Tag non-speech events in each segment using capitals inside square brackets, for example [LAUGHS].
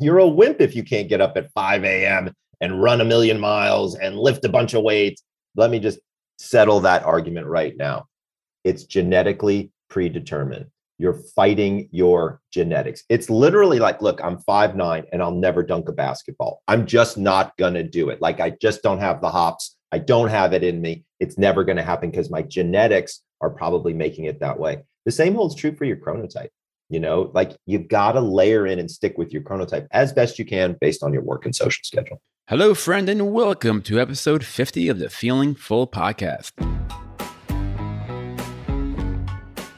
you're a wimp if you can't get up at 5 a.m. and run a million miles and lift a bunch of weights. Let me just settle that argument right now. It's genetically predetermined. You're fighting your genetics. It's literally like, look, I'm five nine and I'll never dunk a basketball. I'm just not going to do it. Like, I just don't have the hops. I don't have it in me. It's never going to happen because my genetics are probably making it that way. The same holds true for your chronotype. You know, like you've got to layer in and stick with your chronotype as best you can based on your work and social schedule. Hello, friend, and welcome to episode 50 of the Feeling Full podcast.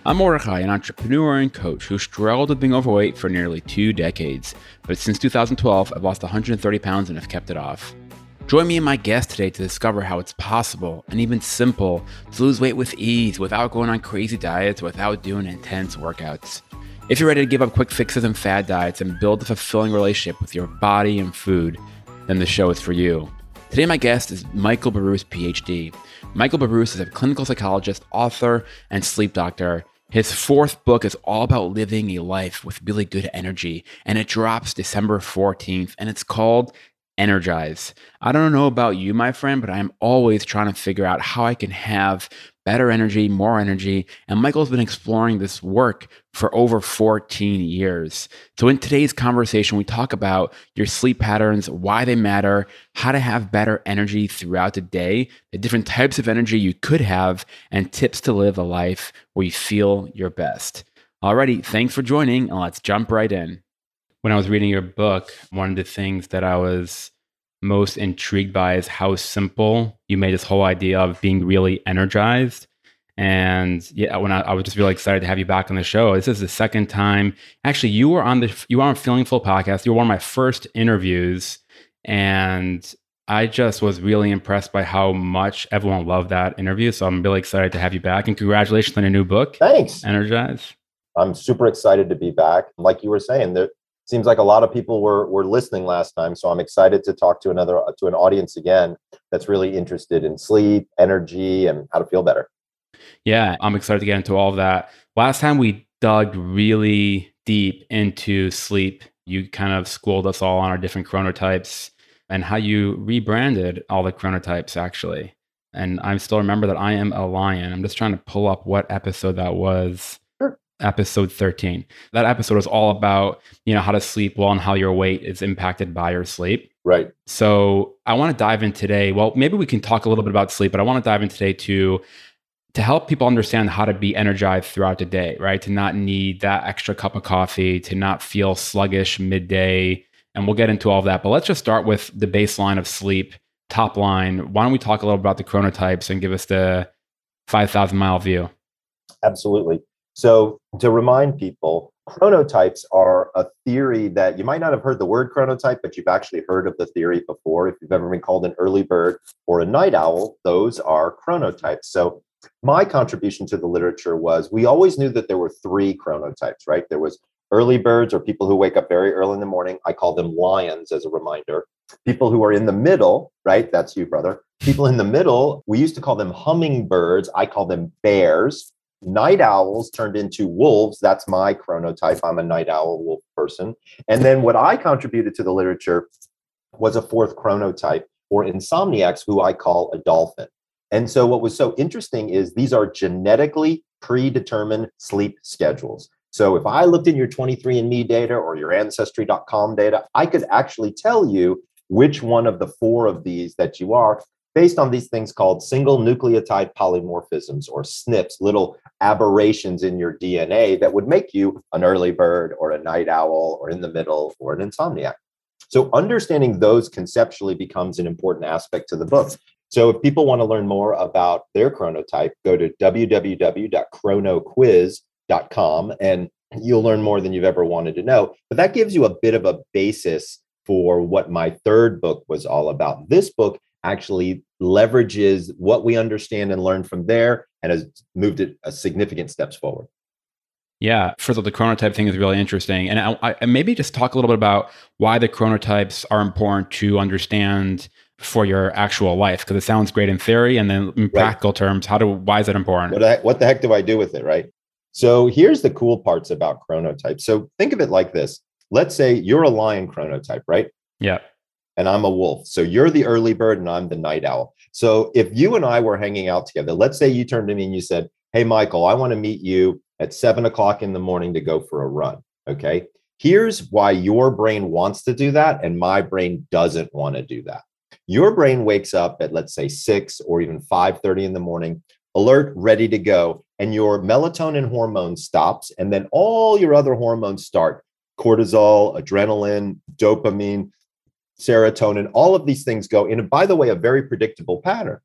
I'm Mordechai, an entrepreneur and coach who struggled with being overweight for nearly two decades. But since 2012, I've lost 130 pounds and have kept it off. Join me and my guest today to discover how it's possible and even simple to lose weight with ease without going on crazy diets, without doing intense workouts. If you're ready to give up quick fixes and fad diets and build a fulfilling relationship with your body and food, then the show is for you. Today, my guest is Michael Breus, PhD. Michael Breus is a clinical psychologist, author, and sleep doctor. His fourth book is all about living a life with really good energy, and it drops December 14th, and it's called Energize. I don't know about you, my friend, but I'm always trying to figure out how I can have better energy, more energy. And Michael's been exploring this work for over 14 years. So, in today's conversation, we talk about your sleep patterns, why they matter, how to have better energy throughout the day, the different types of energy you could have, and tips to live a life where you feel your best. Alrighty, thanks for joining, and let's jump right in. When I was reading your book, one of the things that I was most intrigued by is how simple you made this whole idea of being really energized. And yeah, when I, I, was just really excited to have you back on the show. This is the second time. Actually, you were on the you were on Feeling Full podcast. You were one of my first interviews, and I just was really impressed by how much everyone loved that interview. So I'm really excited to have you back, and congratulations on your new book. Thanks, Energize. I'm super excited to be back. Like you were saying, there seems like a lot of people were were listening last time so i'm excited to talk to another to an audience again that's really interested in sleep energy and how to feel better. Yeah i'm excited to get into all of that. Last time we dug really deep into sleep you kind of schooled us all on our different chronotypes and how you rebranded all the chronotypes actually. And i still remember that i am a lion. I'm just trying to pull up what episode that was episode 13. That episode is all about, you know, how to sleep well and how your weight is impacted by your sleep. Right. So I want to dive in today. Well, maybe we can talk a little bit about sleep, but I want to dive in today to to help people understand how to be energized throughout the day, right? To not need that extra cup of coffee, to not feel sluggish midday. And we'll get into all of that. But let's just start with the baseline of sleep, top line. Why don't we talk a little about the chronotypes and give us the 5,000 mile view? Absolutely. So, to remind people, chronotypes are a theory that you might not have heard the word chronotype, but you've actually heard of the theory before. If you've ever been called an early bird or a night owl, those are chronotypes. So, my contribution to the literature was we always knew that there were three chronotypes, right? There was early birds or people who wake up very early in the morning. I call them lions as a reminder. People who are in the middle, right? That's you, brother. People in the middle, we used to call them hummingbirds. I call them bears night owls turned into wolves. That's my chronotype. I'm a night owl wolf person. And then what I contributed to the literature was a fourth chronotype for insomniacs, who I call a dolphin. And so what was so interesting is these are genetically predetermined sleep schedules. So if I looked in your 23andMe data or your ancestry.com data, I could actually tell you which one of the four of these that you are based on these things called single nucleotide polymorphisms or SNPs, little aberrations in your DNA that would make you an early bird or a night owl or in the middle or an insomniac. So understanding those conceptually becomes an important aspect to the book. So if people want to learn more about their chronotype, go to www.chronoquiz.com and you'll learn more than you've ever wanted to know. But that gives you a bit of a basis for what my third book was all about. This book actually leverages what we understand and learn from there and has moved it a significant steps forward. Yeah, first of all, the chronotype thing is really interesting, and I, I, maybe just talk a little bit about why the chronotypes are important to understand for your actual life because it sounds great in theory, and then in practical terms, how do why is it important? What the, heck, what the heck do I do with it, right? So here's the cool parts about chronotypes. So think of it like this: let's say you're a lion chronotype, right? Yeah. And I'm a wolf. So you're the early bird and I'm the night owl. So if you and I were hanging out together, let's say you turned to me and you said, Hey, Michael, I want to meet you at seven o'clock in the morning to go for a run. Okay. Here's why your brain wants to do that and my brain doesn't want to do that. Your brain wakes up at let's say 6 or even 5:30 in the morning, alert, ready to go, and your melatonin hormone stops and then all your other hormones start. Cortisol, adrenaline, dopamine, serotonin, all of these things go in by the way a very predictable pattern.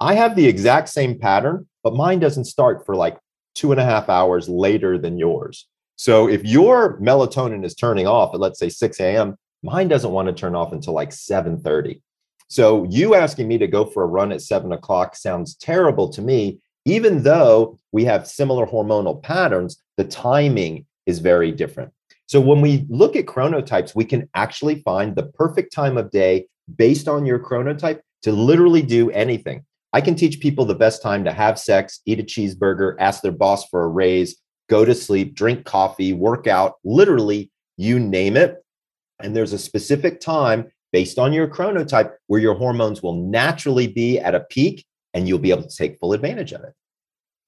I have the exact same pattern, but mine doesn't start for like two and a half hours later than yours. So if your melatonin is turning off at let's say 6 a.m., mine doesn't want to turn off until like 7:30. So you asking me to go for a run at seven o'clock sounds terrible to me, even though we have similar hormonal patterns, the timing is very different. So when we look at chronotypes, we can actually find the perfect time of day based on your chronotype to literally do anything. I can teach people the best time to have sex, eat a cheeseburger, ask their boss for a raise, go to sleep, drink coffee, work out, literally, you name it. And there's a specific time based on your chronotype where your hormones will naturally be at a peak and you'll be able to take full advantage of it.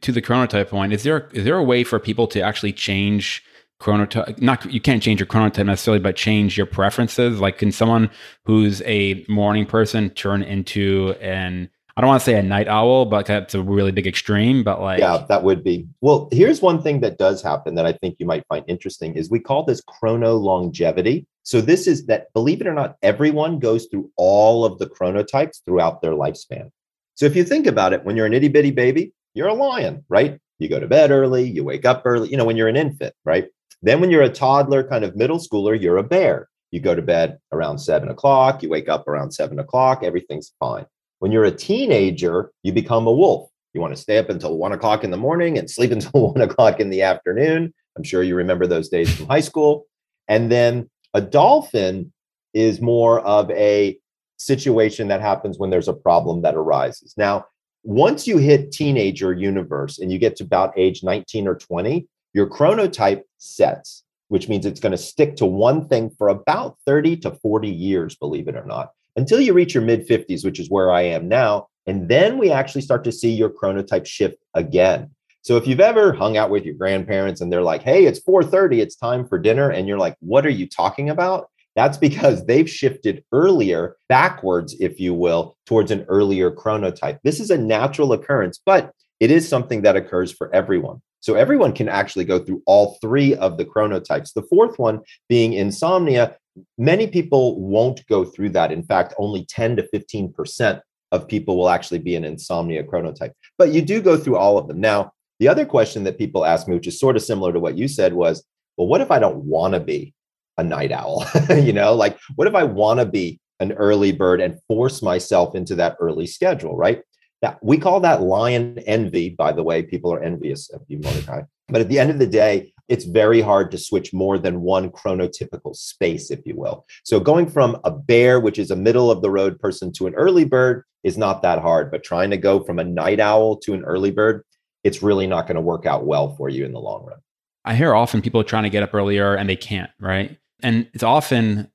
To the chronotype point, is there is there a way for people to actually change chronotype not you can't change your chronotype necessarily but change your preferences like can someone who's a morning person turn into an I don't want to say a night owl, but that's a really big extreme. But like, yeah, that would be. Well, here's one thing that does happen that I think you might find interesting is we call this chrono longevity. So this is that, believe it or not, everyone goes through all of the chronotypes throughout their lifespan. So if you think about it, when you're an itty bitty baby, you're a lion, right? You go to bed early, you wake up early. You know, when you're an infant, right? Then when you're a toddler, kind of middle schooler, you're a bear. You go to bed around seven o'clock, you wake up around seven o'clock, everything's fine. When you're a teenager, you become a wolf. You want to stay up until one o'clock in the morning and sleep [LAUGHS] until one o'clock in the afternoon. I'm sure you remember those days from high school. And then a dolphin is more of a situation that happens when there's a problem that arises. Now, once you hit teenager universe and you get to about age 19 or 20, your chronotype sets, which means it's going to stick to one thing for about 30 to 40 years, believe it or not until you reach your mid 50s, which is where I am now. And then we actually start to see your chronotype shift again. So if you've ever hung out with your grandparents and they're like, "Hey, it's 4:30, it's time for dinner." And you're like, "What are you talking about?" That's because they've shifted earlier backwards, if you will, towards an earlier chronotype. This is a natural occurrence, but it is something that occurs for everyone. So everyone can actually go through all three of the chronotypes. The fourth one being insomnia, many people won't go through that. In fact, only 10 to 15% of people will actually be an insomnia chronotype. But you do go through all of them. Now, the other question that people ask me, which is sort of similar to what you said, was, well, what if I don't want to be a night owl? [LAUGHS] you know, like what if I want to be an early bird and force myself into that early schedule, right? Now, we call that lion envy, by the way. People are envious of you, Mordecai. But at the end of the day, it's very hard to switch more than one chronotypical space, if you will. So going from a bear, which is a middle of the road person, to an early bird is not that hard. But trying to go from a night owl to an early bird, it's really not going to work out well for you in the long run. I hear often people trying to get up earlier and they can't, right? And it's often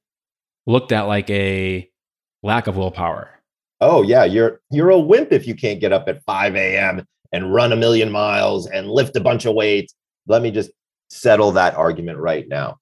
looked at like a lack of willpower. Oh yeah, you're you're a wimp if you can't get up at 5 a.m. and run a million miles and lift a bunch of weights. Let me just settle that argument right now.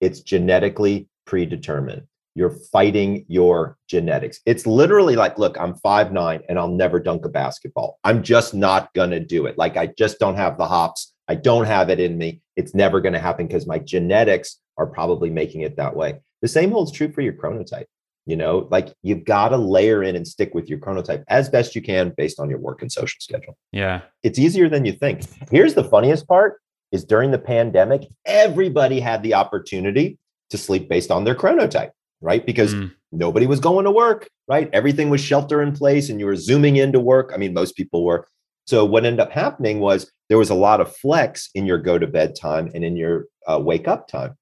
It's genetically predetermined. You're fighting your genetics. It's literally like, look, I'm five nine and I'll never dunk a basketball. I'm just not gonna do it. Like I just don't have the hops. I don't have it in me. It's never gonna happen because my genetics are probably making it that way. The same holds true for your chronotype. You know, like you've got to layer in and stick with your chronotype as best you can based on your work and social schedule. Yeah. It's easier than you think. Here's the funniest part is during the pandemic, everybody had the opportunity to sleep based on their chronotype, right? Because mm. nobody was going to work, right? Everything was shelter in place and you were zooming into work. I mean, most people were. So what ended up happening was there was a lot of flex in your go to bed time and in your uh, wake up time.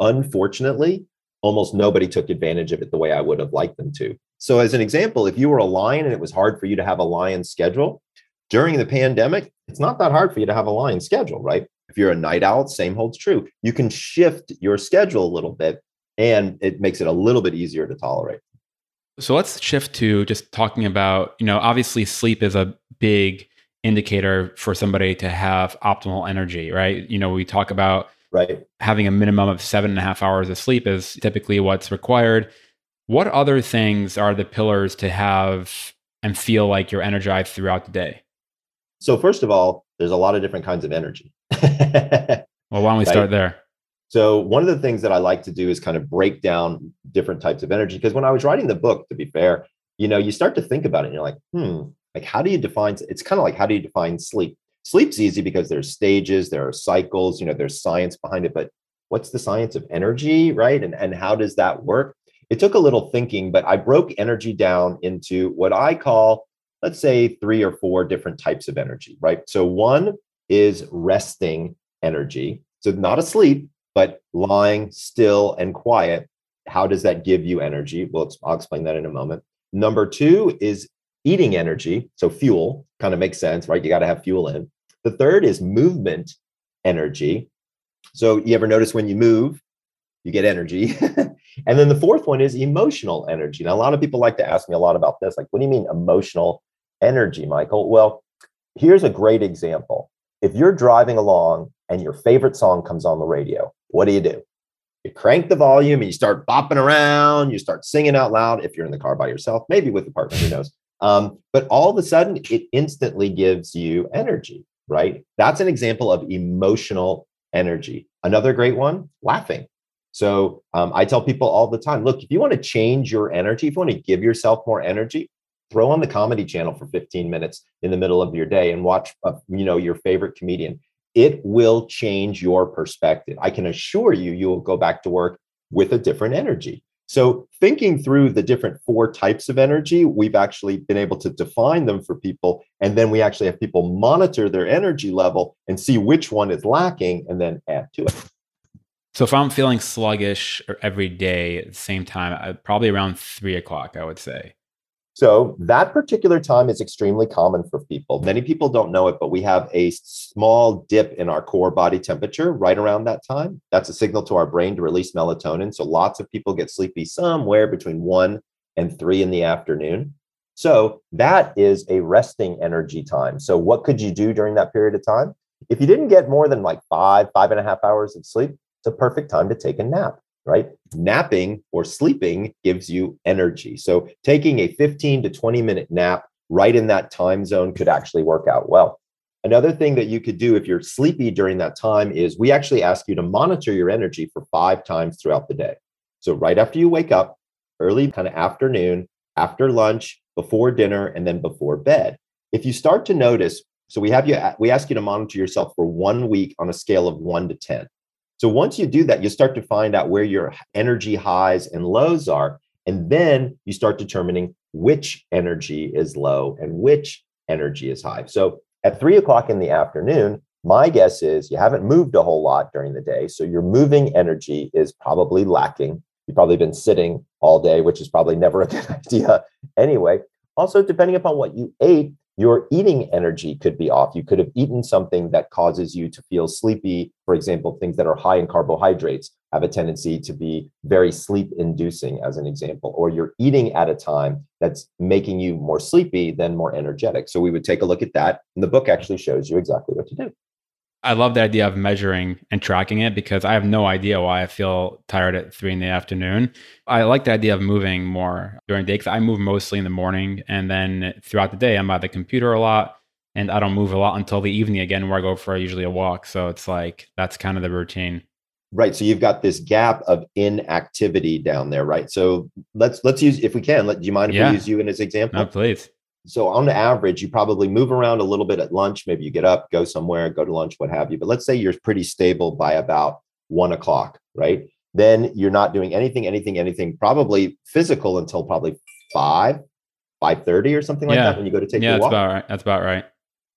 Unfortunately, almost nobody took advantage of it the way I would have liked them to. So, as an example, if you were a lion and it was hard for you to have a lion schedule, during the pandemic, it's not that hard for you to have a lion schedule, right? If you're a night owl, same holds true. You can shift your schedule a little bit and it makes it a little bit easier to tolerate. So let's shift to just talking about, you know, obviously sleep is a big indicator for somebody to have optimal energy, right? You know, we talk about right having a minimum of seven and a half hours of sleep is typically what's required. What other things are the pillars to have and feel like you're energized throughout the day? So, first of all, there's a lot of different kinds of energy. [LAUGHS] well, why don't we right? start there? So, one of the things that I like to do is kind of break down different types of energy. Because when I was writing the book, to be fair, you know, you start to think about it and you're like, hmm, like how do you define it's kind of like how do you define sleep? Sleep's easy because there's stages, there are cycles, you know, there's science behind it, but what's the science of energy, right? And, and how does that work? It took a little thinking, but I broke energy down into what I call, let's say, three or four different types of energy, right? So one is resting energy. So not asleep, but lying still and quiet. How does that give you energy? Well, I'll explain that in a moment. Number two is eating energy. So fuel kind of makes sense, right? You got to have fuel in. The third is movement energy. So you ever notice when you move, you get energy. [LAUGHS] and then the fourth one is emotional energy. Now, a lot of people like to ask me a lot about this. Like, what do you mean emotional energy, Michael? Well, here's a great example. If you're driving along and your favorite song comes on the radio, what do you do? You crank the volume and you start bopping around, you start singing out loud if you're in the car by yourself, maybe with a partner, who knows. Um, but all of a sudden, it instantly gives you energy, right? That's an example of emotional energy. Another great one, laughing. So um, I tell people all the time look, if you want to change your energy, if you want to give yourself more energy, throw on the comedy channel for 15 minutes in the middle of your day and watch uh, you know your favorite comedian it will change your perspective i can assure you you will go back to work with a different energy so thinking through the different four types of energy we've actually been able to define them for people and then we actually have people monitor their energy level and see which one is lacking and then add to it so if I'm feeling sluggish every day at the same time, uh, probably around three o'clock, I would say. So that particular time is extremely common for people. Many people don't know it, but we have a small dip in our core body temperature right around that time. That's a signal to our brain to release melatonin. So lots of people get sleepy somewhere between one and three in the afternoon. So that is a resting energy time. So what could you do during that period of time? If you didn't get more than like five, five and a half hours of sleep, it's a perfect time to take a nap, right? Napping or sleeping gives you energy. So taking a 15 to 20 minute nap right in that time zone could actually work out well. Another thing that you could do if you're sleepy during that time is we actually ask you to monitor your energy for five times throughout the day. So, right after you wake up, early kind of afternoon, after lunch, before dinner, and then before bed. If you start to notice, so we have you, we ask you to monitor yourself for one week on a scale of one to 10. So once you do that, you start to find out where your energy highs and lows are. And then you start determining which energy is low and which energy is high. So at three o'clock in the afternoon, my guess is you haven't moved a whole lot during the day. So your moving energy is probably lacking. You've probably been sitting all day, which is probably never a [LAUGHS] good idea anyway. Also, depending upon what you ate, your eating energy could be off. You could have eaten something that causes you to feel sleepy. For example, things that are high in carbohydrates have a tendency to be very sleep inducing, as an example, or you're eating at a time that's making you more sleepy than more energetic. So we would take a look at that. And the book actually shows you exactly what to do. I love the idea of measuring and tracking it because I have no idea why I feel tired at three in the afternoon. I like the idea of moving more during the day because I move mostly in the morning and then throughout the day I'm by the computer a lot and I don't move a lot until the evening again where I go for usually a walk. So it's like that's kind of the routine. Right. So you've got this gap of inactivity down there, right? So let's let's use if we can. Let do you mind if yeah. we use you in as example? No, please so on average you probably move around a little bit at lunch maybe you get up go somewhere go to lunch what have you. But let's say you're pretty stable by about one o'clock right? Then you're not doing anything anything anything probably physical until probably five 5.30 or something like yeah. that when you go to take yeah, your walk. that's about right. That's about right.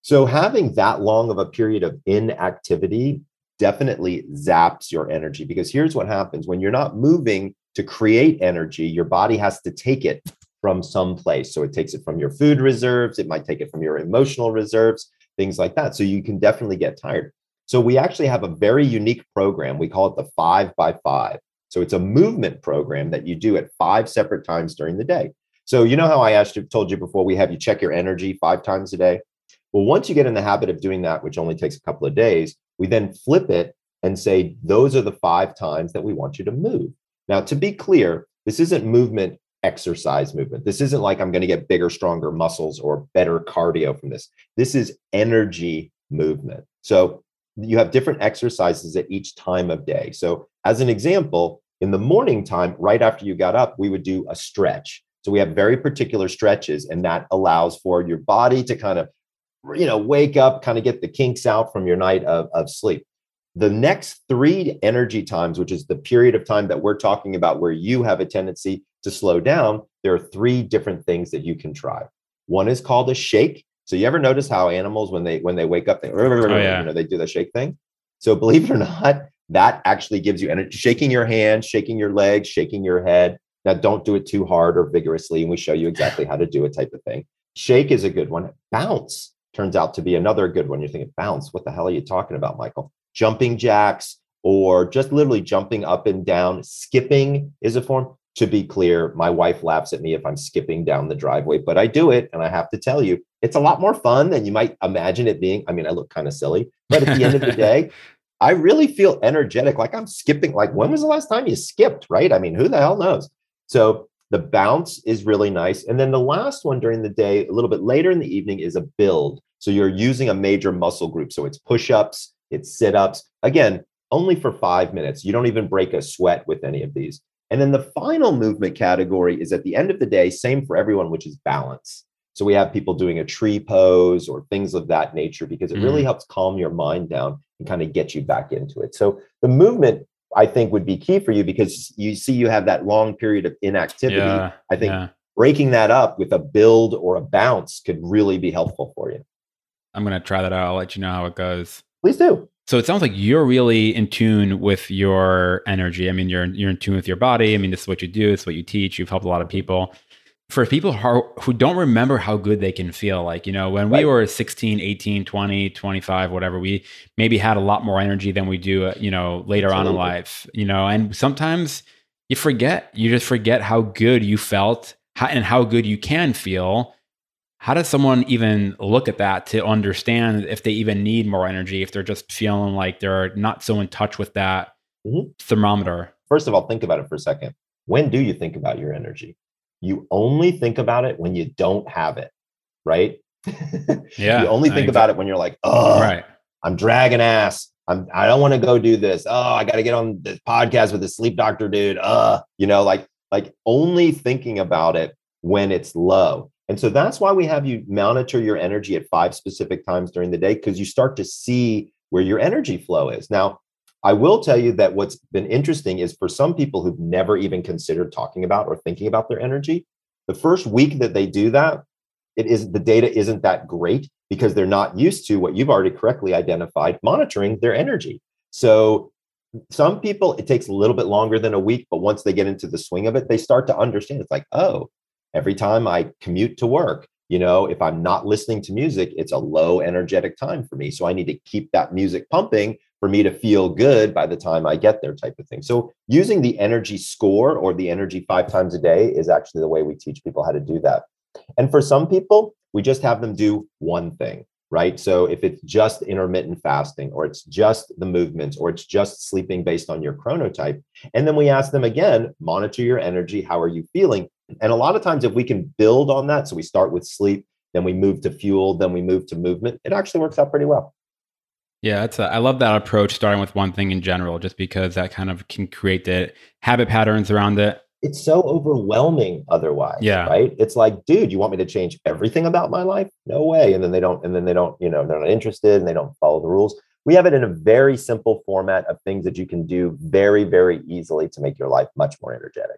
So having that long of a period of inactivity definitely zaps your energy because here's what happens. When you're not moving to create energy your body has to take it from some place. So it takes it from your food reserves, it might take it from your emotional reserves, things like that. So you can definitely get tired. So we actually have a very unique program. We call it the five by five. So it's a movement program that you do at five separate times during the day. So you know how I asked you, told you before, we have you check your energy five times a day. Well, once you get in the habit of doing that, which only takes a couple of days, we then flip it and say, those are the five times that we want you to move. Now, to be clear, this isn't movement exercise movement. This isn't like I'm going to get bigger, stronger muscles or better cardio from this. This is energy movement. So you have different exercises at each time of day. So, as an example, in the morning time, right after you got up, we would do a stretch. So, we have very particular stretches, and that allows for your body to kind of, you know, wake up, kind of get the kinks out from your night of, of sleep. The next three energy times, which is the period of time that we're talking about where you have a tendency to slow down, there are three different things that you can try. One is called a shake. So you ever notice how animals when they when they wake up they oh, yeah. you know they do the shake thing. So believe it or not, that actually gives you energy. Shaking your hands, shaking your legs, shaking your head. Now don't do it too hard or vigorously, and we show you exactly how to do it type of thing. Shake is a good one. Bounce turns out to be another good one. You're thinking bounce. What the hell are you talking about, Michael? Jumping jacks or just literally jumping up and down. Skipping is a form to be clear, my wife laughs at me if I'm skipping down the driveway, but I do it. And I have to tell you, it's a lot more fun than you might imagine it being. I mean, I look kind of silly, but at the end of the [LAUGHS] day, I really feel energetic. Like I'm skipping. Like, when was the last time you skipped? Right. I mean, who the hell knows? So the bounce is really nice. And then the last one during the day, a little bit later in the evening, is a build. So you're using a major muscle group. So it's push ups, it's sit ups. Again, only for five minutes. You don't even break a sweat with any of these. And then the final movement category is at the end of the day, same for everyone, which is balance. So we have people doing a tree pose or things of that nature because it mm. really helps calm your mind down and kind of get you back into it. So the movement, I think, would be key for you because you see you have that long period of inactivity. Yeah, I think yeah. breaking that up with a build or a bounce could really be helpful for you. I'm going to try that out. I'll let you know how it goes. Please do. So it sounds like you're really in tune with your energy. I mean, you're you're in tune with your body. I mean, this is what you do. It's what you teach. You've helped a lot of people. For people who, who don't remember how good they can feel, like, you know, when right. we were 16, 18, 20, 25, whatever, we maybe had a lot more energy than we do, uh, you know, later Absolutely. on in life, you know, and sometimes you forget, you just forget how good you felt and how good you can feel how does someone even look at that to understand if they even need more energy if they're just feeling like they're not so in touch with that mm-hmm. thermometer first of all think about it for a second when do you think about your energy you only think about it when you don't have it right [LAUGHS] yeah you only think about it when you're like oh right i'm dragging ass I'm, I don't want to go do this. Oh, I got to get on this podcast with the sleep doctor dude. Uh, you know, like like only thinking about it when it's low. And so that's why we have you monitor your energy at five specific times during the day because you start to see where your energy flow is. Now, I will tell you that what's been interesting is for some people who've never even considered talking about or thinking about their energy, the first week that they do that, it is the data isn't that great because they're not used to what you've already correctly identified monitoring their energy. So some people it takes a little bit longer than a week, but once they get into the swing of it, they start to understand it's like, oh, every time I commute to work, you know, if I'm not listening to music, it's a low energetic time for me. So I need to keep that music pumping for me to feel good by the time I get there, type of thing. So using the energy score or the energy five times a day is actually the way we teach people how to do that. And for some people, we just have them do one thing, right? So if it's just intermittent fasting or it's just the movements or it's just sleeping based on your chronotype, and then we ask them again, monitor your energy. How are you feeling? And a lot of times, if we can build on that, so we start with sleep, then we move to fuel, then we move to movement, it actually works out pretty well. Yeah, that's a, I love that approach, starting with one thing in general, just because that kind of can create the habit patterns around it. It's so overwhelming otherwise. Yeah. Right. It's like, dude, you want me to change everything about my life? No way. And then they don't, and then they don't, you know, they're not interested and they don't follow the rules. We have it in a very simple format of things that you can do very, very easily to make your life much more energetic.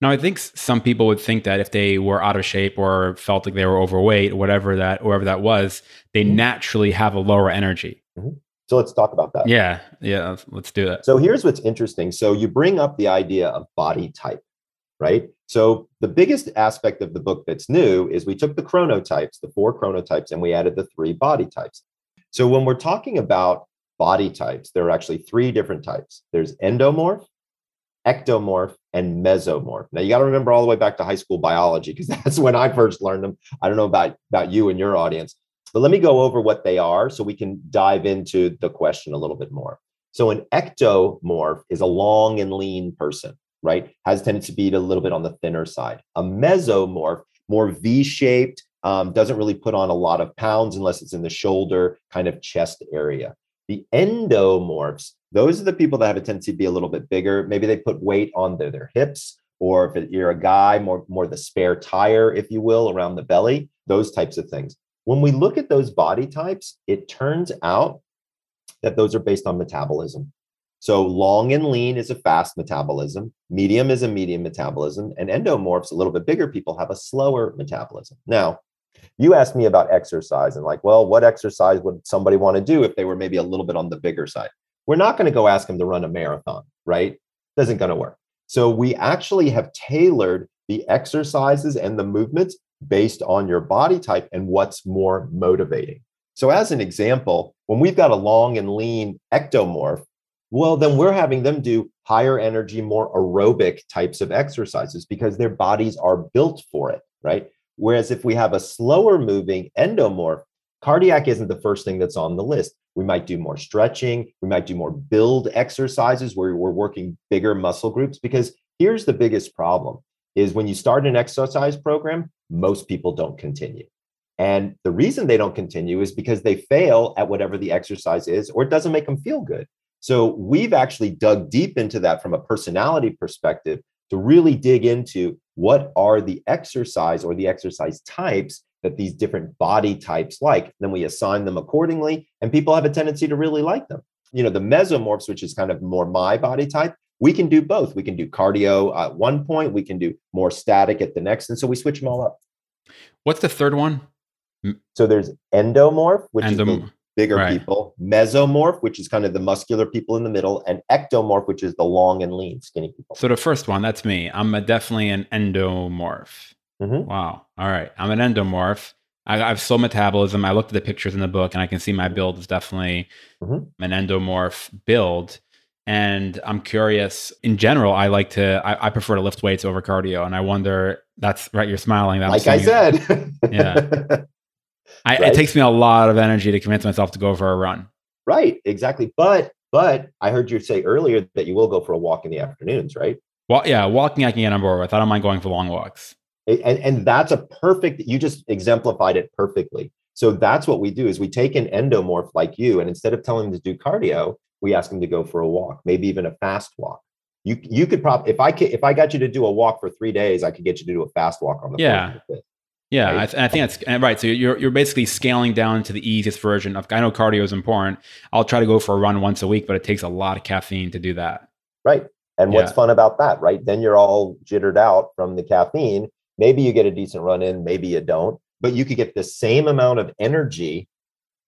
Now, I think some people would think that if they were out of shape or felt like they were overweight, whatever that, whatever that was, they mm-hmm. naturally have a lower energy. Mm-hmm. So let's talk about that. Yeah, yeah, let's do that. So here's what's interesting. So you bring up the idea of body type, right? So the biggest aspect of the book that's new is we took the chronotypes, the four chronotypes, and we added the three body types. So when we're talking about body types, there are actually three different types. There's endomorph, ectomorph, and mesomorph. Now you got to remember all the way back to high school biology because [LAUGHS] that's when I first learned them. I don't know about, about you and your audience, but let me go over what they are so we can dive into the question a little bit more. So an ectomorph is a long and lean person, right? Has tended to be a little bit on the thinner side. A mesomorph, more V-shaped, um, doesn't really put on a lot of pounds unless it's in the shoulder, kind of chest area. The endomorphs, those are the people that have a tendency to be a little bit bigger. Maybe they put weight on their, their hips, or if you're a guy, more, more the spare tire, if you will, around the belly, those types of things. When we look at those body types, it turns out that those are based on metabolism. So long and lean is a fast metabolism, medium is a medium metabolism, and endomorphs, a little bit bigger people, have a slower metabolism. Now, you asked me about exercise and like, well, what exercise would somebody want to do if they were maybe a little bit on the bigger side? We're not going to go ask them to run a marathon, right? Doesn't going to work. So we actually have tailored the exercises and the movements based on your body type and what's more motivating. So as an example, when we've got a long and lean ectomorph, well, then we're having them do higher energy, more aerobic types of exercises because their bodies are built for it, right? Whereas if we have a slower moving endomorph, cardiac isn't the first thing that's on the list. We might do more stretching. We might do more build exercises where we're working bigger muscle groups. Because here's the biggest problem is when you start an exercise program, most people don't continue. And the reason they don't continue is because they fail at whatever the exercise is, or it doesn't make them feel good. So we've actually dug deep into that from a personality perspective to really dig into what are the exercise or the exercise types that these different body types like. Then we assign them accordingly, and people have a tendency to really like them. You know, the mesomorphs, which is kind of more my body type, we can do both. We can do cardio at one point, we can do more static at the next. And so we switch them all up. What's the third one? So there's endomorph, which Endom- is the bigger right. people, mesomorph, which is kind of the muscular people in the middle, and ectomorph, which is the long and lean, skinny people. So the first one, that's me. I'm definitely an endomorph. Mm-hmm. Wow. All right. I'm an endomorph. I, I, have slow metabolism. I looked at the pictures in the book and I can see my build is definitely mm-hmm. an endomorph build. And I'm curious in general, I like to, I, I, prefer to lift weights over cardio. And I wonder, that's right. You're smiling. That like I said. yeah. [LAUGHS] I, right? It takes me a lot of energy to convince myself to go for a run. Right, exactly. But but I heard you say earlier that you will go for a walk in the afternoons, right? Well, yeah, walking I can get on board with. I don't mind going for long walks. And, and that's a perfect. You just exemplified it perfectly. So that's what we do: is we take an endomorph like you, and instead of telling them to do cardio, we ask them to go for a walk, maybe even a fast walk. You you could probably if I could, if I got you to do a walk for three days, I could get you to do a fast walk on the yeah. Yeah, right? I, th- I, think that's right. So you're you're basically scaling down to the easiest version of. I know cardio is important. I'll try to go for a run once a week, but it takes a lot of caffeine to do that. Right. And yeah. what's fun about that, right? Then you're all jittered out from the caffeine. Maybe you get a decent run in, maybe you don't, but you could get the same amount of energy,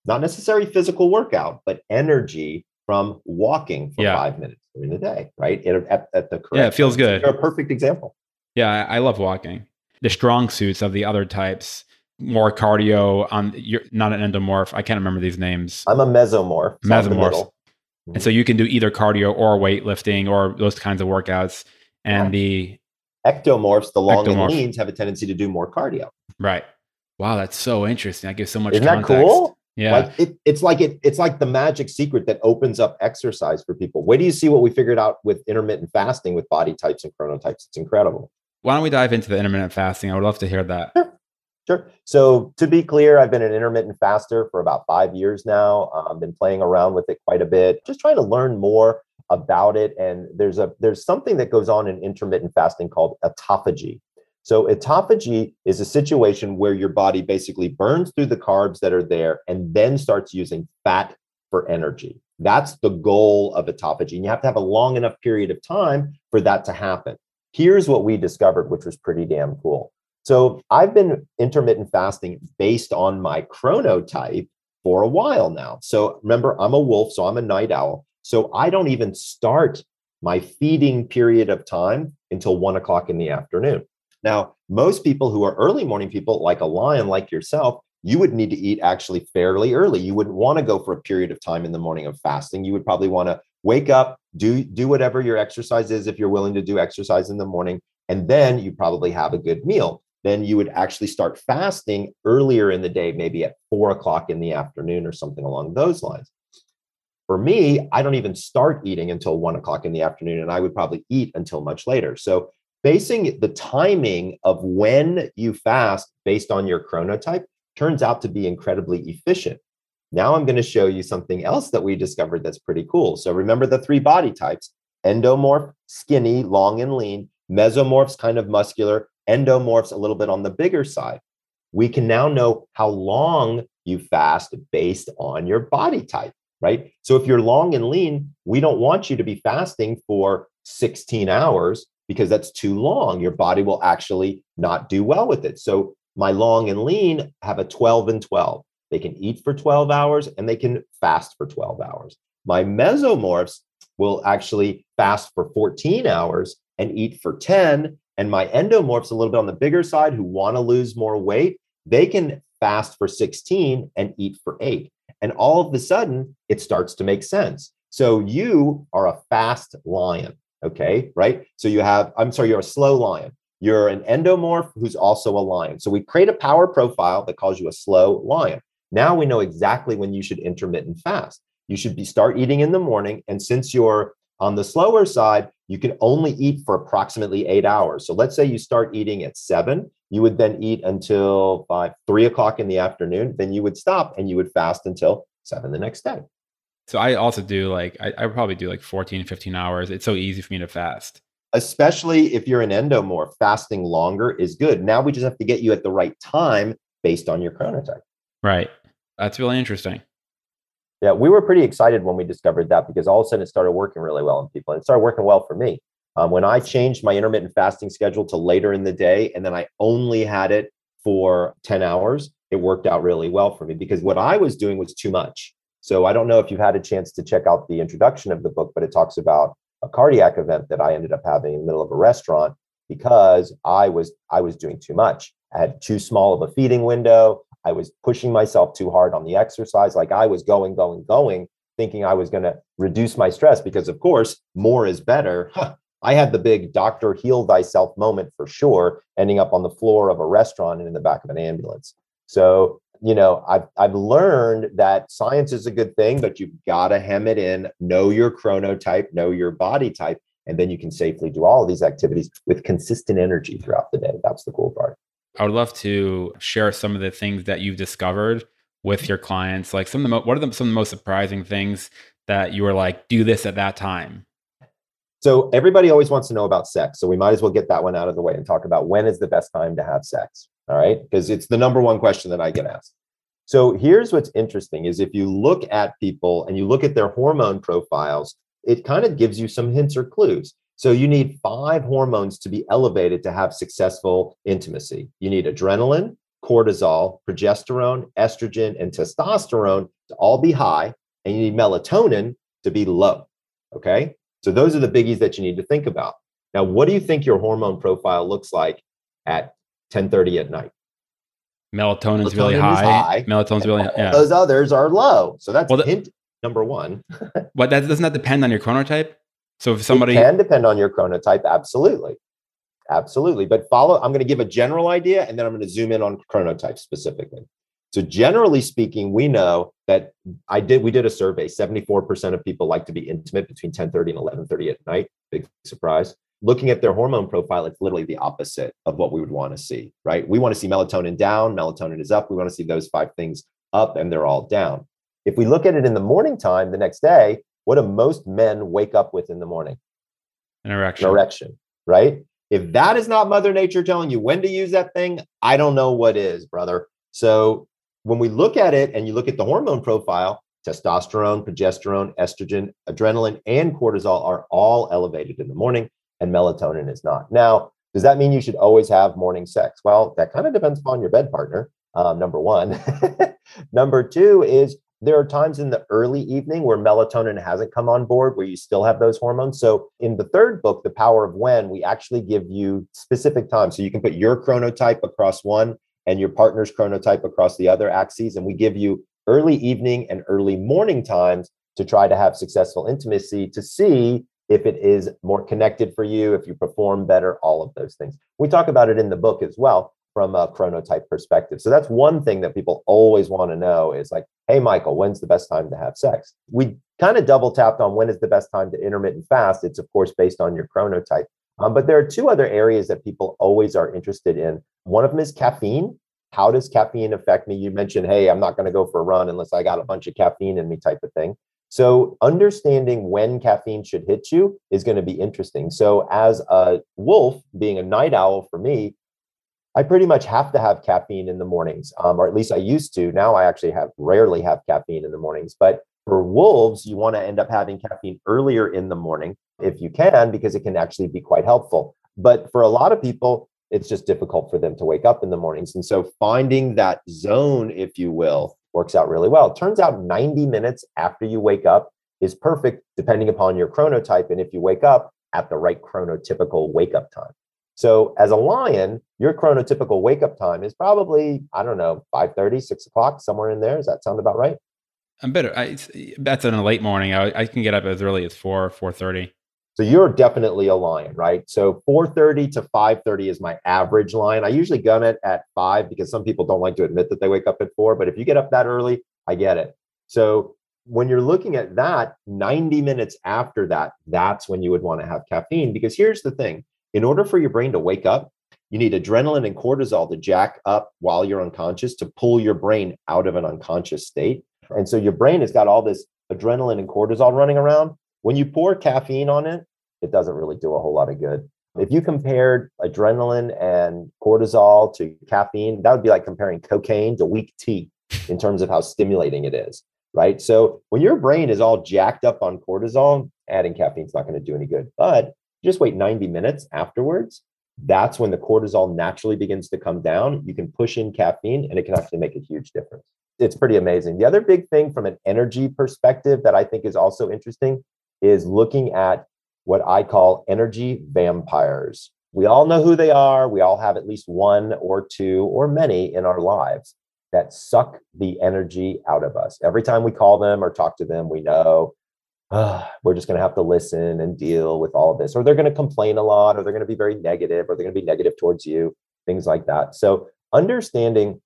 not necessarily physical workout, but energy from walking for yeah. five minutes during the day, right? At, at the correct. Yeah, it feels good. You're a perfect example. Yeah, I, I love walking the strong suits of the other types more cardio on you're not an endomorph i can't remember these names. I'm a mesomorph mesomorph. and so you can do either cardio or weightlifting or those kinds of workouts. And yeah. the ectomorphs the long ectomorph. and leans have a tendency to do more cardio. Right. Wow that's so interesting. I gives so much isn't context. that cool? Yeah. Like it, it's like it it's like the magic secret that opens up exercise for people. Wait do you see what we figured out with intermittent fasting with body types and chronotypes? It's incredible why don't we dive into the intermittent fasting? I would love to hear that. Sure. Sure. So to be clear, I've been an intermittent faster for about five years now. I've um, been playing around with it quite a bit, just trying to learn more about it. And there's a there's something that goes on in intermittent fasting called autophagy. So autophagy is a situation where your body basically burns through the carbs that are there and then starts using fat for energy. That's the goal of autophagy. And you have to have a long enough period of time for that to happen. Here's what we discovered, which was pretty damn cool. So I've been intermittent fasting based on my chronotype for a while now. So remember, I'm a wolf, so I'm a night owl. So I don't even start my feeding period of time until one o'clock in the afternoon. Now, most people who are early morning people, like a lion, like yourself, you would need to eat actually fairly early. You wouldn't want to go for a period of time in the morning of fasting. You would probably want to wake up, do do whatever your exercise is if you're willing to do exercise in the morning, and then you probably have a good meal. Then you would actually start fasting earlier in the day, maybe at four o'clock in the afternoon or something along those lines. For me, I don't even start eating until one o'clock in the afternoon, and I would probably eat until much later. So basing the timing of when you fast based on your chronotype turns out to be incredibly efficient. Now I'm going to show you something else that we discovered that's pretty cool. So remember the three body types endomorph, skinny, long and lean, mesomorphs, kind of muscular, endomorphs, a little bit on the bigger side. We can now know how long you fast based on your body type, right? So if you're long and lean, we don't want you to be fasting for 16 hours because that's too long. Your body will actually not do well with it. So my long and lean have a 12 and 12. They can eat for 12 hours and they can fast for 12 hours. My mesomorphs will actually fast for 14 hours and eat for 10. And my endomorphs, a little bit on the bigger side, who want to lose more weight, they can fast for 16 and eat for eight. And all of a sudden, it starts to make sense. So you are a fast lion. Okay, right? So you have, I'm sorry, you're a slow lion. You're an endomorph who's also a lion. So we create a power profile that calls you a slow lion. Now we know exactly when you should intermittent fast. You should be start eating in the morning. And since you're on the slower side, you can only eat for approximately eight hours. So let's say you start eating at seven, you would then eat until five, three o'clock in the afternoon. Then you would stop and you would fast until seven the next day. So I also do like I, I probably do like 14, 15 hours. It's so easy for me to fast. Especially if you're an endomorph, fasting longer is good. Now we just have to get you at the right time based on your chronotype. Right. That's really interesting. Yeah, we were pretty excited when we discovered that because all of a sudden it started working really well in people. And it started working well for me. Um, when I changed my intermittent fasting schedule to later in the day, and then I only had it for 10 hours, it worked out really well for me because what I was doing was too much. So I don't know if you've had a chance to check out the introduction of the book, but it talks about a cardiac event that I ended up having in the middle of a restaurant because I was I was doing too much. I had too small of a feeding window. I was pushing myself too hard on the exercise. Like I was going, going, going, thinking I was going to reduce my stress because, of course, more is better. I had the big doctor heal thyself moment for sure, ending up on the floor of a restaurant and in the back of an ambulance. So you know, I've I've learned that science is a good thing, but you've got to hem it in, know your chronotype, know your body type, and then you can safely do all of these activities with consistent energy throughout the day. That's the cool part. I would love to share some of the things that you've discovered with your clients. Like some of the mo- what are the, some of the most surprising things that you were like, do this at that time? So everybody always wants to know about sex. So we might as well get that one out of the way and talk about when is the best time to have sex. All right. Because it's the number one question that I get asked. So here's what's interesting is if you look at people and you look at their hormone profiles, it kind of gives you some hints or clues. So you need five hormones to be elevated to have successful intimacy. You need adrenaline, cortisol, progesterone, estrogen, and testosterone to all be high, and you need melatonin to be low. Okay. So those are the biggies that you need to think about. Now, what do you think your hormone profile looks like at 10:30 at night. Melatonin's Melatonin really high. high. Melatonin's really yeah. Those others are low. So that's well, the, hint number one. [LAUGHS] but that doesn't that depend on your chronotype? So if somebody it can depend on your chronotype, absolutely. Absolutely. But follow, I'm going to give a general idea and then I'm going to zoom in on chronotype specifically. So generally speaking, we know that I did we did a survey. 74% of people like to be intimate between 10:30 and 11:30 at night. Big surprise looking at their hormone profile, it's literally the opposite of what we would want to see, right? We want to see melatonin down, melatonin is up. We want to see those five things up and they're all down. If we look at it in the morning time the next day, what do most men wake up with in the morning? An erection. An erection, right? If that is not Mother Nature telling you when to use that thing, I don't know what is, brother. So when we look at it and you look at the hormone profile, testosterone, progesterone, estrogen, adrenaline, and cortisol are all elevated in the morning and melatonin is not. Now, does that mean you should always have morning sex? Well, that kind of depends upon your bed partner. Um, number one. [LAUGHS] number two is there are times in the early evening where melatonin hasn't come on board, where you still have those hormones. So, in the third book, The Power of When, we actually give you specific times. So, you can put your chronotype across one and your partner's chronotype across the other axes. And we give you early evening and early morning times to try to have successful intimacy to see if it is more connected for you, if you perform better, all of those things. We talk about it in the book as well from a chronotype perspective. So that's one thing that people always want to know is like, hey, Michael, when's the best time to have sex? We kind of double tapped on when is the best time to intermittent fast. It's, of course, based on your chronotype. Um, but there are two other areas that people always are interested in. One of them is caffeine. How does caffeine affect me? You mentioned, hey, I'm not going to go for a run unless I got a bunch of caffeine in me, type of thing. So, understanding when caffeine should hit you is going to be interesting. So, as a wolf, being a night owl for me, I pretty much have to have caffeine in the mornings, um, or at least I used to. Now I actually have rarely have caffeine in the mornings. But for wolves, you want to end up having caffeine earlier in the morning if you can, because it can actually be quite helpful. But for a lot of people, it's just difficult for them to wake up in the mornings. And so finding that zone, if you will, works out really well. It turns out 90 minutes after you wake up is perfect, depending upon your chronotype. And if you wake up at the right chronotypical wake up time. So as a lion, your chronotypical wake up time is probably, I don't know, 5 30, 6 o'clock, somewhere in there. Does that sound about right? I'm better. I, that's in a late morning. I, I can get up as early as 4, 4.30. So you're definitely a lion, right? So 4:30 to 5:30 is my average line. I usually gun it at 5 because some people don't like to admit that they wake up at 4, but if you get up that early, I get it. So when you're looking at that 90 minutes after that, that's when you would want to have caffeine because here's the thing. In order for your brain to wake up, you need adrenaline and cortisol to jack up while you're unconscious to pull your brain out of an unconscious state. And so your brain has got all this adrenaline and cortisol running around. When you pour caffeine on it, it doesn't really do a whole lot of good. If you compared adrenaline and cortisol to caffeine, that would be like comparing cocaine to weak tea in terms of how stimulating it is, right? So when your brain is all jacked up on cortisol, adding caffeine is not going to do any good. But just wait 90 minutes afterwards. That's when the cortisol naturally begins to come down. You can push in caffeine and it can actually make a huge difference. It's pretty amazing. The other big thing from an energy perspective that I think is also interesting is looking at what I call energy vampires. We all know who they are. We all have at least one or two or many in our lives that suck the energy out of us. Every time we call them or talk to them, we know uh, we're just going to have to listen and deal with all this, or they're going to complain a lot, or they're going to be very negative, or they're going to be negative towards you, things like that. So, understanding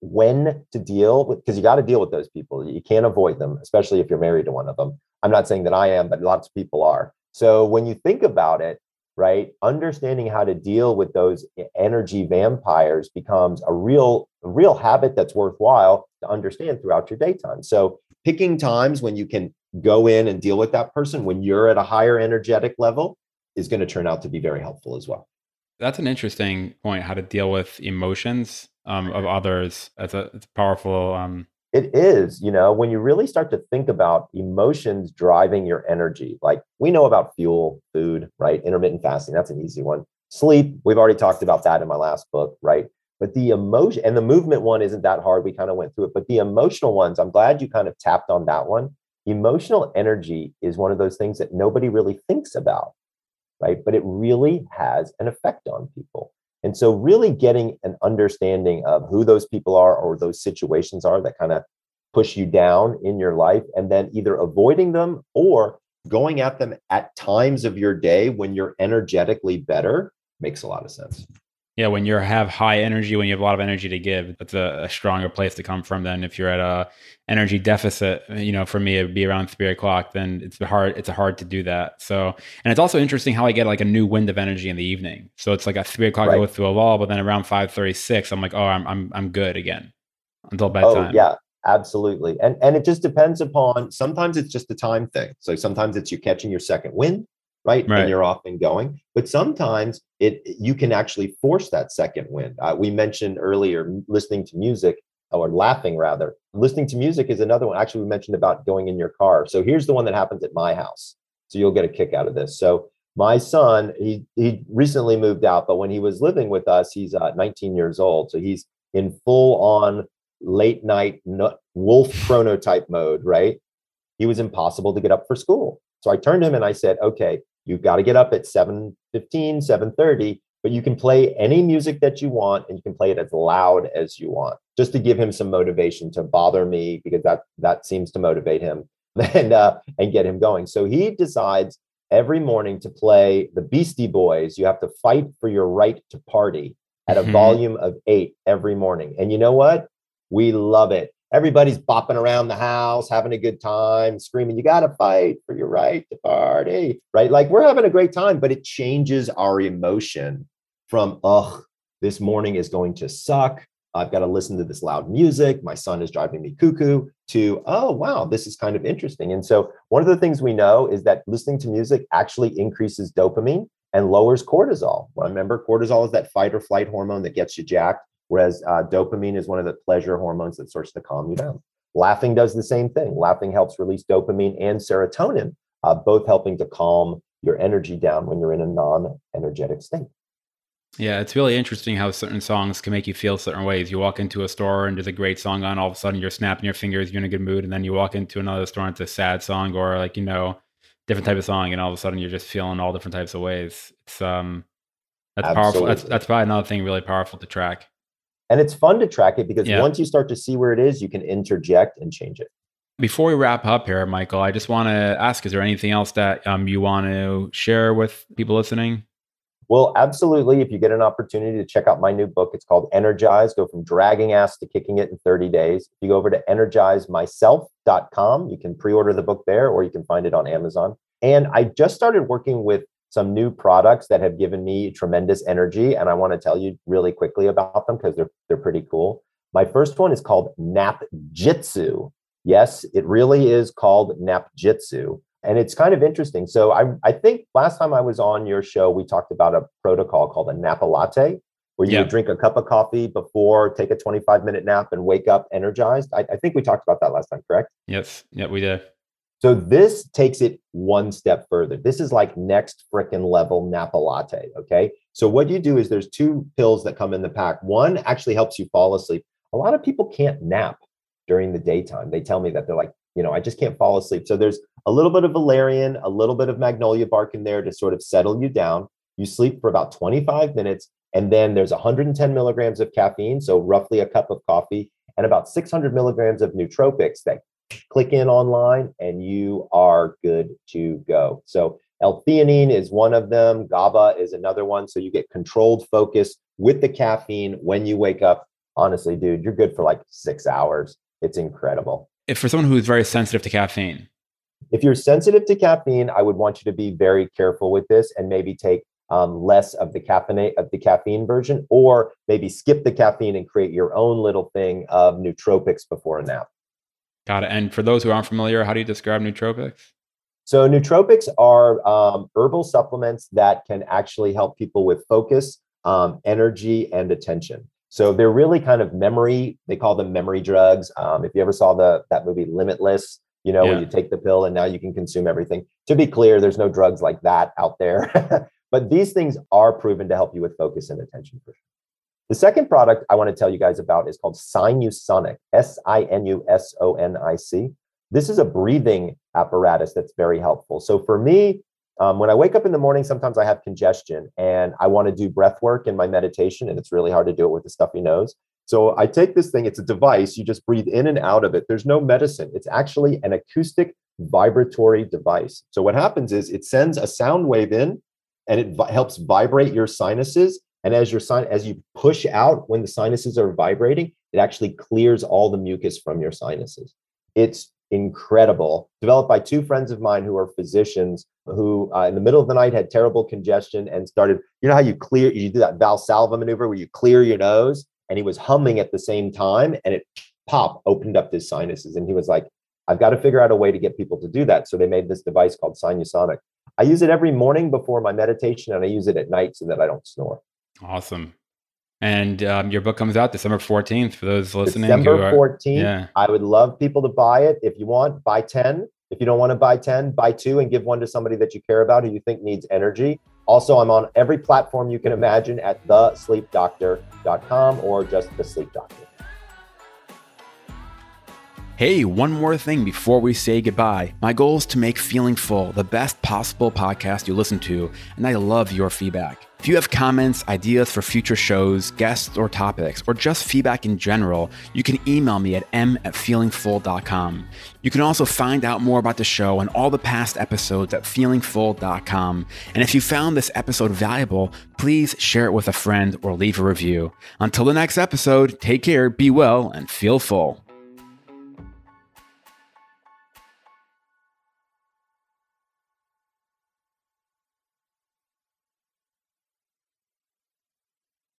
when to deal with, because you got to deal with those people. You can't avoid them, especially if you're married to one of them. I'm not saying that I am, but lots of people are. So when you think about it, right, understanding how to deal with those energy vampires becomes a real, real habit that's worthwhile to understand throughout your daytime. So picking times when you can go in and deal with that person when you're at a higher energetic level is going to turn out to be very helpful as well. That's an interesting point. How to deal with emotions um, of others. That's a, it's powerful um, it is, you know, when you really start to think about emotions driving your energy, like we know about fuel, food, right? Intermittent fasting, that's an easy one. Sleep, we've already talked about that in my last book, right? But the emotion and the movement one isn't that hard. We kind of went through it, but the emotional ones, I'm glad you kind of tapped on that one. Emotional energy is one of those things that nobody really thinks about, right? But it really has an effect on people. And so, really getting an understanding of who those people are or those situations are that kind of push you down in your life, and then either avoiding them or going at them at times of your day when you're energetically better makes a lot of sense. Yeah, when you have high energy, when you have a lot of energy to give, that's a, a, stronger place to come from than if you're at a energy deficit. Uh, you know, for me, it would be around three o'clock. Then it's hard. It's hard to do that. So, and it's also interesting how I get like a new wind of energy in the evening. So it's like at three o'clock right. I go through a wall, but then around five thirty six, I'm like, oh, I'm I'm I'm good again until oh, bedtime. Oh yeah, absolutely. And and it just depends upon. Sometimes it's just a time thing. So sometimes it's you catching your second wind right? right? And you're off and going. But sometimes it you can actually force that second wind. Uh, we mentioned earlier listening to music or laughing rather. Listening to music is another one. Actually, we mentioned about going in your car. So here's the one that happens at my house. So you'll get a kick out of this. So my son, he he recently moved out, but when he was living with us, he's uh, 19 years old. So he's in full on late night wolf chronotype mode, right? He was impossible to get up for school. So I turned to him and I said, okay, You've got to get up at 7 15, 7 30. but you can play any music that you want and you can play it as loud as you want just to give him some motivation to bother me because that that seems to motivate him [LAUGHS] and uh, and get him going so he decides every morning to play the beastie boys you have to fight for your right to party at a mm-hmm. volume of eight every morning and you know what we love it everybody's bopping around the house, having a good time, screaming, You got to fight for your right to party, right? Like we're having a great time, but it changes our emotion from, Ugh, this morning is going to suck. I've got to listen to this loud music. My son is driving me cuckoo to, oh, wow, this is kind of interesting. And so, one of the things we know is that listening to music actually increases dopamine and lowers cortisol. Remember, cortisol is that fight or flight hormone that gets you jacked. Whereas uh, dopamine is one of the pleasure hormones that starts to calm you down. Laughing does the same thing. Laughing helps release dopamine and serotonin, uh, both helping to calm your energy down when you're in a non energetic state. Yeah, it's really interesting how certain songs can make you feel certain ways. You walk into a store and there's a great song on, all of a sudden you're snapping your fingers, you're in a good mood, and then you walk into another store and it's a sad song or like, you know, different type of song, and all of a sudden you're just feeling all different types of ways. It's um that's Absolutely. powerful. That's that's probably another thing really powerful to track. And it's fun to track it because yeah. once you start to see where it is, you can interject and change it. Before we wrap up here, Michael, I just want to ask: Is there anything else that um, you want to share with people listening? Well, absolutely. If you get an opportunity to check out my new book, it's called Energize Go from Dragging Ass to Kicking It in 30 Days. If you go over to energizemyself.com, you can pre order the book there or you can find it on Amazon. And I just started working with some new products that have given me tremendous energy. And I want to tell you really quickly about them because they're, they're pretty cool. My first one is called Nap Jitsu. Yes, it really is called Nap Jitsu. And it's kind of interesting. So I, I think last time I was on your show, we talked about a protocol called a napa latte, where you would drink a cup of coffee before, take a 25 minute nap, and wake up energized. I, I think we talked about that last time, correct? Yes. Yeah, we did. So this takes it one step further. This is like next freaking level Napa latte. Okay. So what you do is there's two pills that come in the pack. One actually helps you fall asleep. A lot of people can't nap during the daytime. They tell me that they're like, you know, I just can't fall asleep. So there's a little bit of valerian, a little bit of magnolia bark in there to sort of settle you down. You sleep for about 25 minutes. And then there's 110 milligrams of caffeine, so roughly a cup of coffee, and about 600 milligrams of nootropics that click in online and you are good to go. So L-theanine is one of them. GABA is another one. So you get controlled focus with the caffeine when you wake up. Honestly, dude, you're good for like six hours. It's incredible. If for someone who's very sensitive to caffeine, if you're sensitive to caffeine, I would want you to be very careful with this and maybe take um, less of the caffeine of the caffeine version, or maybe skip the caffeine and create your own little thing of nootropics before a nap. Got it. And for those who aren't familiar, how do you describe nootropics? So, nootropics are um, herbal supplements that can actually help people with focus, um, energy, and attention. So they're really kind of memory. They call them memory drugs. Um, if you ever saw the that movie Limitless, you know, yeah. where you take the pill and now you can consume everything. To be clear, there's no drugs like that out there, [LAUGHS] but these things are proven to help you with focus and attention for sure. The second product I want to tell you guys about is called Sinusonic, S I N U S O N I C. This is a breathing apparatus that's very helpful. So for me, um, when I wake up in the morning, sometimes I have congestion and I want to do breath work in my meditation, and it's really hard to do it with a stuffy nose. So I take this thing, it's a device, you just breathe in and out of it. There's no medicine, it's actually an acoustic vibratory device. So what happens is it sends a sound wave in and it vi- helps vibrate your sinuses and as your sin, as you push out when the sinuses are vibrating, it actually clears all the mucus from your sinuses. It's incredible. Developed by two friends of mine who are physicians who, uh, in the middle of the night, had terrible congestion and started. You know how you clear, you do that Valsalva maneuver where you clear your nose, and he was humming at the same time, and it pop opened up his sinuses, and he was like, "I've got to figure out a way to get people to do that." So they made this device called Sinusonic. I use it every morning before my meditation, and I use it at night so that I don't snore. Awesome. And um, your book comes out December 14th for those listening. December 14th. Yeah. I would love people to buy it. If you want, buy 10. If you don't want to buy 10, buy two and give one to somebody that you care about who you think needs energy. Also, I'm on every platform you can imagine at thesleepdoctor.com or just the sleep doctor. Hey, one more thing before we say goodbye. My goal is to make Feeling Full the best possible podcast you listen to, and I love your feedback. If you have comments, ideas for future shows, guests, or topics, or just feedback in general, you can email me at m at feelingfull.com. You can also find out more about the show and all the past episodes at feelingfull.com. And if you found this episode valuable, please share it with a friend or leave a review. Until the next episode, take care, be well, and feel full.